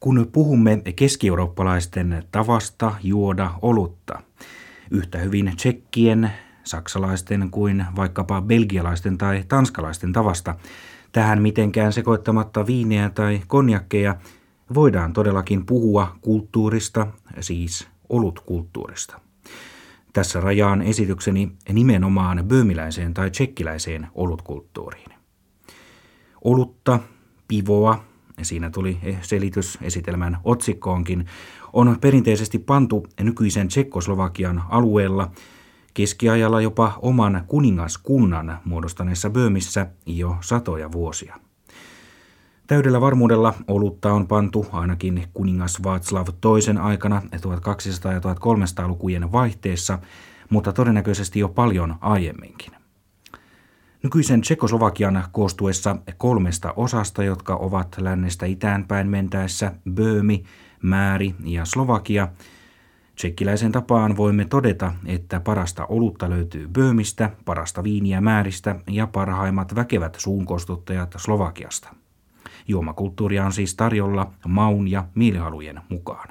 Kun puhumme keskieurooppalaisten tavasta juoda olutta, yhtä hyvin tsekkien, saksalaisten kuin vaikkapa belgialaisten tai tanskalaisten tavasta, tähän mitenkään sekoittamatta viineä tai konjakkeja, voidaan todellakin puhua kulttuurista, siis olutkulttuurista. Tässä rajaan esitykseni nimenomaan böömiläiseen tai tsekkiläiseen olutkulttuuriin. Olutta, pivoa, siinä tuli selitys esitelmän otsikkoonkin, on perinteisesti pantu nykyisen Tsekkoslovakian alueella keskiajalla jopa oman kuningaskunnan muodostaneessa Böömissä jo satoja vuosia. Täydellä varmuudella olutta on pantu ainakin kuningas Václav toisen aikana 1200- ja 1300-lukujen vaihteessa, mutta todennäköisesti jo paljon aiemminkin. Nykyisen Tsekoslovakian koostuessa kolmesta osasta, jotka ovat lännestä itään päin mentäessä Böömi, Määri ja Slovakia, Tsekkiläisen tapaan voimme todeta, että parasta olutta löytyy Böömistä, parasta viiniä Määristä ja parhaimmat väkevät suunkostuttajat Slovakiasta. Juomakulttuuria on siis tarjolla maun ja mielihalujen mukaan.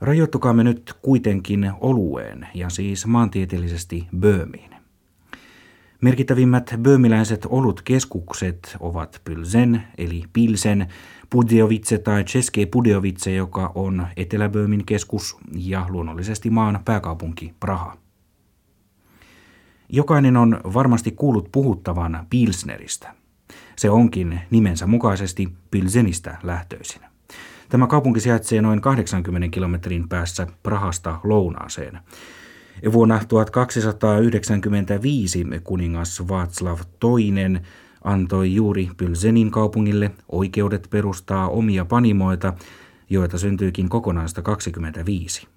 Rajoittukaamme nyt kuitenkin olueen ja siis maantieteellisesti Böömiin. Merkittävimmät böömiläiset olutkeskukset ovat Pylsen eli Pilsen, Pudjovice tai České Pudjovice, joka on Etelä-Böömin keskus ja luonnollisesti maan pääkaupunki Praha. Jokainen on varmasti kuullut puhuttavan Pilsneristä. Se onkin nimensä mukaisesti Pilsenistä lähtöisin. Tämä kaupunki sijaitsee noin 80 kilometrin päässä Prahasta lounaaseen. Vuonna 1295 kuningas Václav II antoi juuri Pylsenin kaupungille oikeudet perustaa omia panimoita, joita syntyikin kokonaan 125.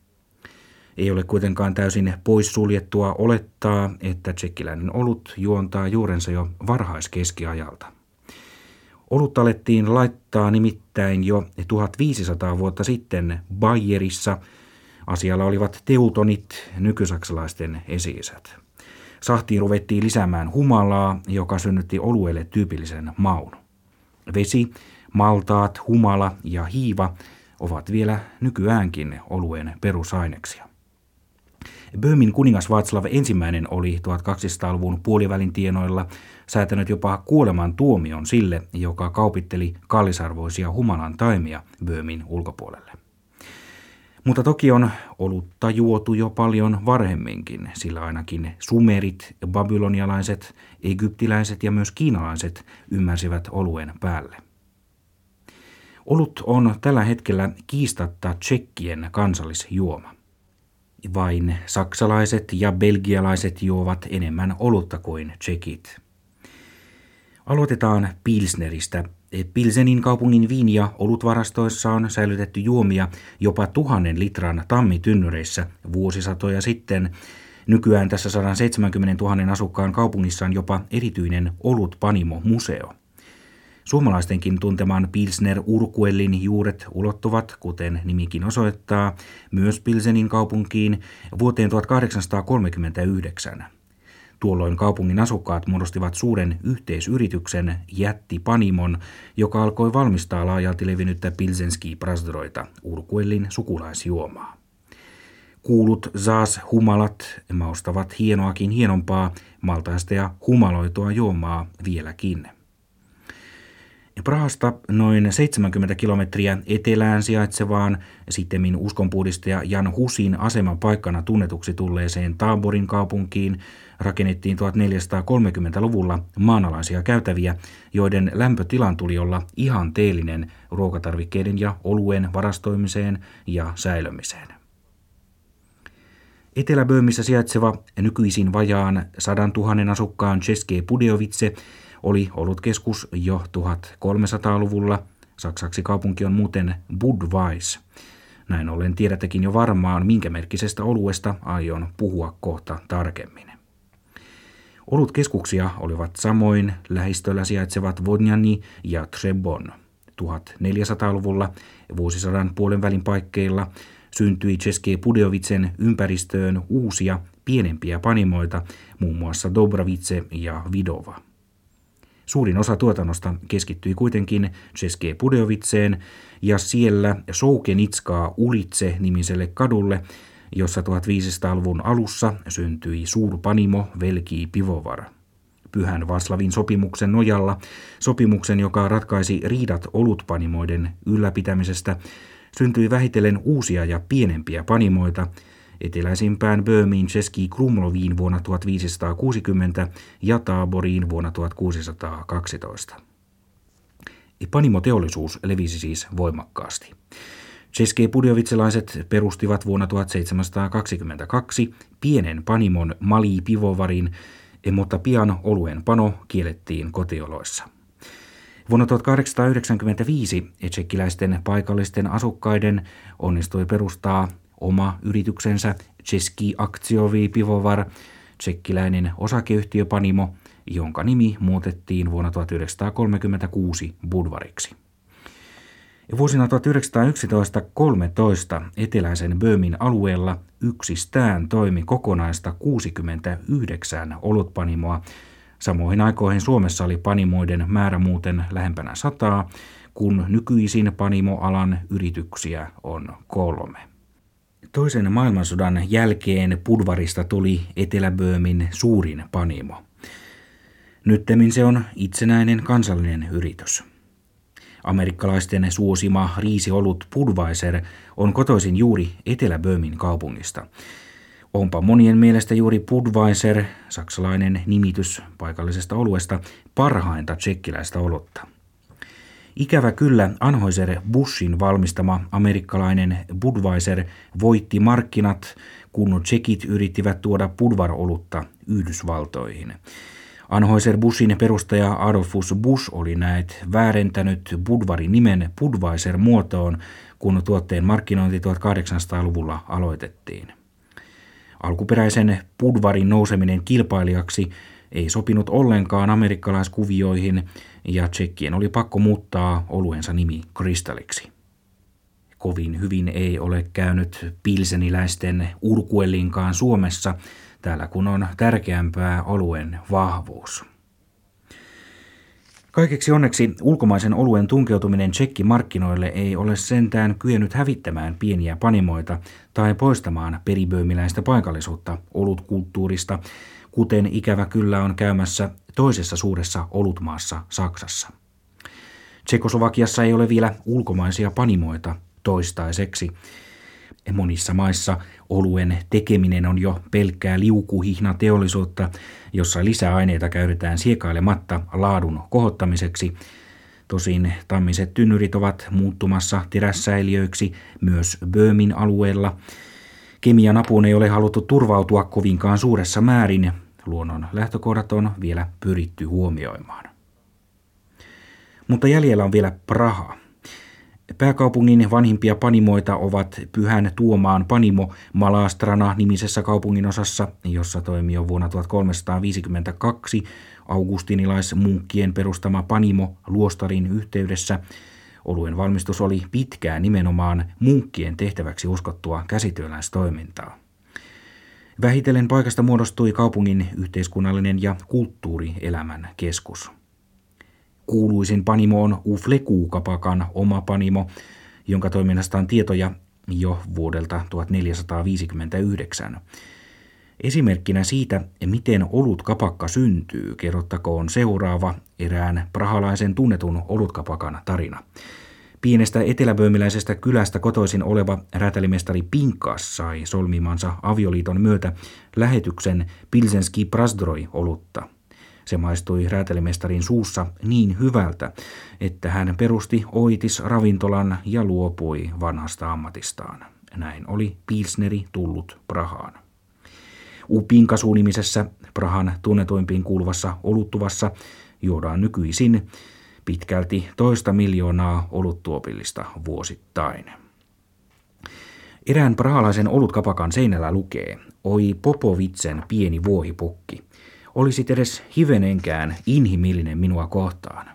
Ei ole kuitenkaan täysin poissuljettua olettaa, että tsekkiläinen olut juontaa juurensa jo varhaiskeskiajalta. Olut alettiin laittaa nimittäin jo 1500 vuotta sitten Bayerissa – Asialla olivat teutonit, nykysaksalaisten esiisät. Sahtiin ruvettiin lisäämään humalaa, joka synnytti olueelle tyypillisen maun. Vesi, maltaat, humala ja hiiva ovat vielä nykyäänkin olueen perusaineksia. Böömin kuningas Václav ensimmäinen oli 1200-luvun puolivälin tienoilla säätänyt jopa kuoleman tuomion sille, joka kaupitteli kallisarvoisia humalan taimia Böömin ulkopuolelle. Mutta toki on olutta juotu jo paljon varhemminkin, sillä ainakin sumerit, babylonialaiset, egyptiläiset ja myös kiinalaiset ymmärsivät oluen päälle. Olut on tällä hetkellä kiistatta tsekkien kansallisjuoma. Vain saksalaiset ja belgialaiset juovat enemmän olutta kuin tsekit. Aloitetaan Pilsneristä, Pilsenin kaupungin viini- ja olutvarastoissa on säilytetty juomia jopa tuhannen litran tammitynnyreissä vuosisatoja sitten. Nykyään tässä 170 000 asukkaan kaupungissa on jopa erityinen olutpanimo-museo. Suomalaistenkin tunteman Pilsner Urquellin juuret ulottuvat, kuten nimikin osoittaa, myös Pilsenin kaupunkiin vuoteen 1839. Tuolloin kaupungin asukkaat muodostivat suuren yhteisyrityksen Jätti Panimon, joka alkoi valmistaa laajalti levinnyttä Pilsenski Prasdroita, Urkuellin sukulaisjuomaa. Kuulut Zaas humalat maustavat hienoakin hienompaa, maltaista ja humaloitua juomaa vieläkin. Prahasta noin 70 kilometriä etelään sijaitsevaan sittemmin uskonpuhdistaja Jan Husin aseman paikkana tunnetuksi tulleeseen Taaborin kaupunkiin rakennettiin 1430-luvulla maanalaisia käytäviä, joiden lämpötilan tuli olla teellinen ruokatarvikkeiden ja oluen varastoimiseen ja säilömiseen. Etelä-Böömissä sijaitseva nykyisin vajaan 100 000 asukkaan České Pudiovice oli ollut keskus jo 1300-luvulla. Saksaksi kaupunki on muuten Budweis. Näin ollen tiedättekin jo varmaan, minkä merkkisestä oluesta aion puhua kohta tarkemmin. Olutkeskuksia olivat samoin lähistöllä sijaitsevat Vodnjani ja Trebon. 1400-luvulla vuosisadan puolen välin paikkeilla syntyi České Pudjovicen ympäristöön uusia pienempiä panimoita, muun muassa Dobravice ja Vidova. Suurin osa tuotannosta keskittyi kuitenkin České Budoviceen ja siellä Soukenitskaa ulitse nimiselle kadulle, jossa 1500-luvun alussa syntyi suurpanimo Velki Pivovar. Pyhän Vaslavin sopimuksen nojalla, sopimuksen, joka ratkaisi riidat olutpanimoiden ylläpitämisestä, syntyi vähitellen uusia ja pienempiä panimoita, eteläisimpään Böömiin Cheski Krumloviin vuonna 1560 ja Taaboriin vuonna 1612. Panimoteollisuus levisi siis voimakkaasti. České budjovitselaiset perustivat vuonna 1722 pienen panimon Mali Pivovarin, mutta pian oluen pano kiellettiin kotioloissa. Vuonna 1895 tsekkiläisten paikallisten asukkaiden onnistui perustaa oma yrityksensä Český akciový pivovar, tsekkiläinen osakeyhtiöpanimo, jonka nimi muutettiin vuonna 1936 Budvariksi. Vuosina 1911-13 eteläisen Böömin alueella yksistään toimi kokonaista 69 olutpanimoa. Samoihin aikoihin Suomessa oli panimoiden määrä muuten lähempänä sataa, kun nykyisin panimoalan yrityksiä on kolme. Toisen maailmansodan jälkeen Pudvarista tuli Etelä-Böömin suurin panimo. Nyttemmin se on itsenäinen kansallinen yritys. Amerikkalaisten suosima riisiolut Budweiser on kotoisin juuri Etelä-Böömin kaupungista. Onpa monien mielestä juuri Budweiser, saksalainen nimitys paikallisesta oluesta, parhainta tsekkiläistä olutta. Ikävä kyllä Anheuser Bushin valmistama amerikkalainen Budweiser voitti markkinat, kun tsekit yrittivät tuoda Budvar-olutta Yhdysvaltoihin. Anhoiser Bushin perustaja Adolfus Bush oli näet väärentänyt Budvarin nimen Budweiser muotoon, kun tuotteen markkinointi 1800-luvulla aloitettiin. Alkuperäisen Budvarin nouseminen kilpailijaksi ei sopinut ollenkaan amerikkalaiskuvioihin ja tsekkien oli pakko muuttaa oluensa nimi Kristalliksi. Kovin hyvin ei ole käynyt pilseniläisten urkuellinkaan Suomessa, täällä kun on tärkeämpää oluen vahvuus. Kaikeksi onneksi ulkomaisen oluen tunkeutuminen tsekkimarkkinoille ei ole sentään kyennyt hävittämään pieniä panimoita tai poistamaan periböömiläistä paikallisuutta olutkulttuurista, kuten ikävä kyllä on käymässä toisessa suuressa olutmaassa Saksassa. Tsekoslovakiassa ei ole vielä ulkomaisia panimoita toistaiseksi. Monissa maissa oluen tekeminen on jo pelkkää liukuhihna teollisuutta, jossa lisäaineita käytetään siekailematta laadun kohottamiseksi. Tosin tammiset tynnyrit ovat muuttumassa terässäiliöiksi myös Böömin alueella. Kemian apuun ei ole haluttu turvautua kovinkaan suuressa määrin. Luonnon lähtökohdat on vielä pyritty huomioimaan. Mutta jäljellä on vielä Praha. Pääkaupungin vanhimpia panimoita ovat Pyhän Tuomaan panimo Malastrana nimisessä kaupunginosassa, jossa toimi jo vuonna 1352 augustinilaismunkkien perustama panimo luostarin yhteydessä. Oluen valmistus oli pitkään nimenomaan munkkien tehtäväksi uskottua käsityöläistoimintaa. Vähitellen paikasta muodostui kaupungin yhteiskunnallinen ja kulttuurielämän keskus. Kuuluisin panimo on Uflekuukapakan oma panimo, jonka toiminnasta on tietoja jo vuodelta 1459. Esimerkkinä siitä, miten olut kapakka syntyy, kerrottakoon seuraava erään prahalaisen tunnetun olutkapakan tarina. Pienestä eteläböömiläisestä kylästä kotoisin oleva räätälimestari Pinkas sai solmimansa avioliiton myötä lähetyksen Pilsenski Prasdroi olutta – se maistui räätälimestarin suussa niin hyvältä, että hän perusti Oitis ravintolan ja luopui vanhasta ammatistaan. Näin oli Pilsneri tullut Prahaan. Upinkasu-nimisessä Prahan tunnetuimpiin kuuluvassa oluttuvassa juodaan nykyisin pitkälti toista miljoonaa oluttuopillista vuosittain. Erään prahalaisen olutkapakan seinällä lukee, oi Popovitsen pieni vuohipukki – olisit edes hivenenkään inhimillinen minua kohtaan.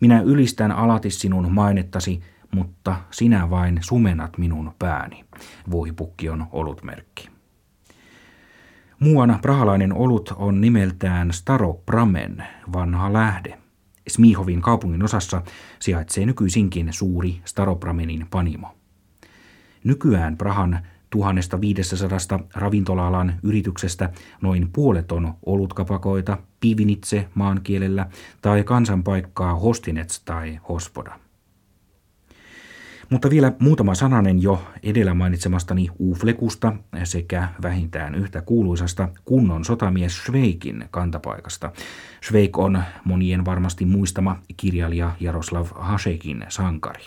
Minä ylistän alati sinun mainettasi, mutta sinä vain sumenat minun pääni. Vuohipukki on olutmerkki. Muuana prahalainen olut on nimeltään Staro Pramen, vanha lähde. Smihovin kaupungin osassa sijaitsee nykyisinkin suuri Staropramenin panimo. Nykyään Prahan 1500 ravintola-alan yrityksestä noin puolet on olutkapakoita, pivinitse maankielellä tai kansanpaikkaa Hostinets tai Hospoda. Mutta vielä muutama sananen jo edellä mainitsemastani Uflekusta sekä vähintään yhtä kuuluisasta kunnon sotamies Sveikin kantapaikasta. Sveik on monien varmasti muistama kirjailija Jaroslav Hasekin sankari.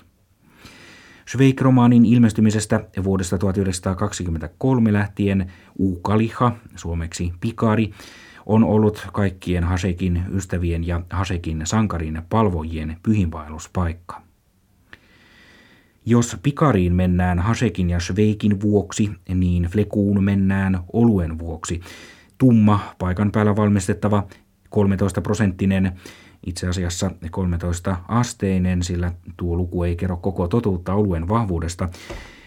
Sveik-romaanin ilmestymisestä vuodesta 1923 lähtien Uukaliha, suomeksi Pikari, on ollut kaikkien Hasekin ystävien ja Hasekin sankarin palvojien pyhinvaelluspaikka. Jos Pikariin mennään Hasekin ja Sveikin vuoksi, niin Flekuun mennään oluen vuoksi. Tumma, paikan päällä valmistettava 13 prosenttinen, itse asiassa 13 asteinen, sillä tuo luku ei kerro koko totuutta oluen vahvuudesta.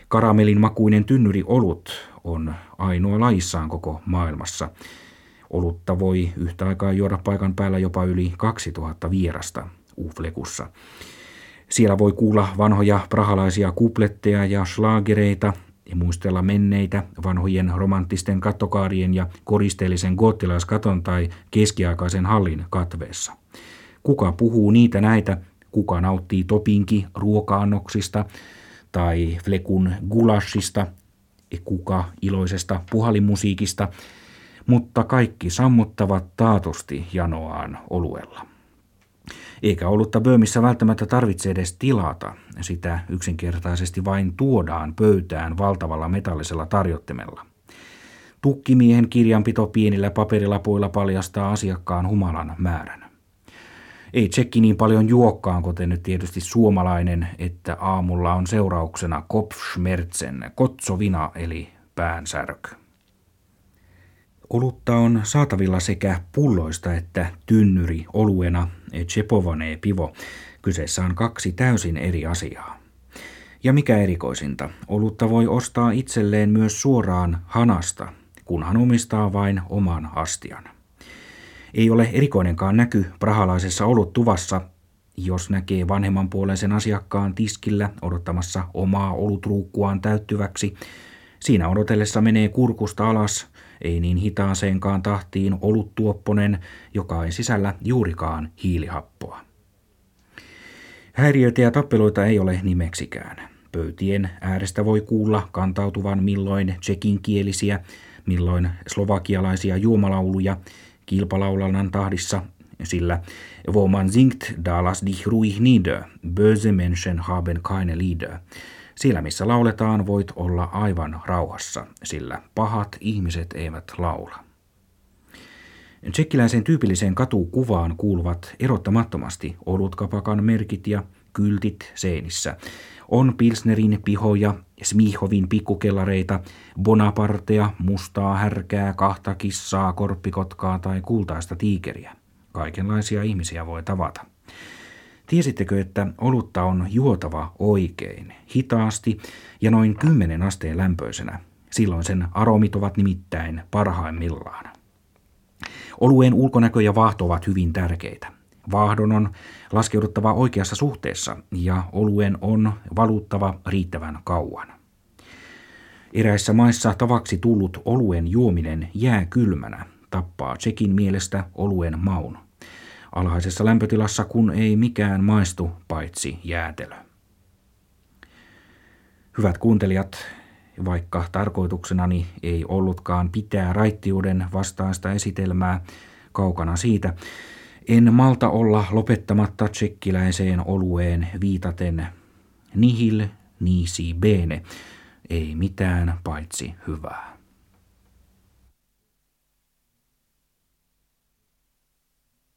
Karamelin makuinen tynnyri olut on ainoa laissaan koko maailmassa. Olutta voi yhtä aikaa juoda paikan päällä jopa yli 2000 vierasta Uflekussa. Siellä voi kuulla vanhoja prahalaisia kupletteja ja schlagereita ja muistella menneitä vanhojen romanttisten kattokaarien ja koristeellisen goottilaiskaton tai keskiaikaisen hallin katveessa. Kuka puhuu niitä näitä, kuka nauttii topinki ruokaannoksista tai flekun gulashista, kuka iloisesta puhalimusiikista, mutta kaikki sammuttavat taatusti janoaan oluella. Eikä olutta Böömissä välttämättä tarvitse edes tilata. Sitä yksinkertaisesti vain tuodaan pöytään valtavalla metallisella tarjottimella. Tukkimiehen kirjanpito pienillä paperilapuilla paljastaa asiakkaan humalan määrän. Ei tsekki niin paljon juokkaan, kuten nyt tietysti suomalainen, että aamulla on seurauksena kopfschmerzen, kotsovina eli päänsärky. Olutta on saatavilla sekä pulloista että tynnyri oluena Chepovane pivo. Kyseessä on kaksi täysin eri asiaa. Ja mikä erikoisinta, olutta voi ostaa itselleen myös suoraan hanasta, kunhan omistaa vain oman astian. Ei ole erikoinenkaan näky prahalaisessa oluttuvassa, jos näkee vanhemmanpuoleisen asiakkaan tiskillä odottamassa omaa olutruukkuaan täyttyväksi. Siinä odotellessa menee kurkusta alas ei niin hitaaseenkaan tahtiin oluttuopponen, joka ei sisällä juurikaan hiilihappoa. Häiriöitä ja tappeluita ei ole nimeksikään. Pöytien äärestä voi kuulla kantautuvan milloin tsekinkielisiä, milloin slovakialaisia juomalauluja kilpalaulannan tahdissa, sillä wo man singt, dalas dich ruhig nieder, böse Menschen haben keine Lieder – siellä missä lauletaan, voit olla aivan rauhassa, sillä pahat ihmiset eivät laula. Tsekkiläisen tyypilliseen katukuvaan kuuluvat erottamattomasti olutkapakan merkit ja kyltit seinissä. On Pilsnerin pihoja, Smihovin pikkukellareita, Bonapartea, mustaa härkää, kahta kissaa, korppikotkaa tai kultaista tiikeriä. Kaikenlaisia ihmisiä voi tavata. Tiesittekö, että olutta on juotava oikein, hitaasti ja noin 10 asteen lämpöisenä? Silloin sen aromit ovat nimittäin parhaimmillaan. Oluen ulkonäkö ja vaahto ovat hyvin tärkeitä. Vaahdon on laskeuduttava oikeassa suhteessa ja oluen on valuttava riittävän kauan. Eräissä maissa tavaksi tullut oluen juominen jää kylmänä tappaa Tsekin mielestä oluen maun alhaisessa lämpötilassa, kun ei mikään maistu paitsi jäätelö. Hyvät kuuntelijat, vaikka tarkoituksenani ei ollutkaan pitää raittiuden vastaista esitelmää kaukana siitä, en malta olla lopettamatta tsekkiläiseen olueen viitaten nihil nisi bene, ei mitään paitsi hyvää.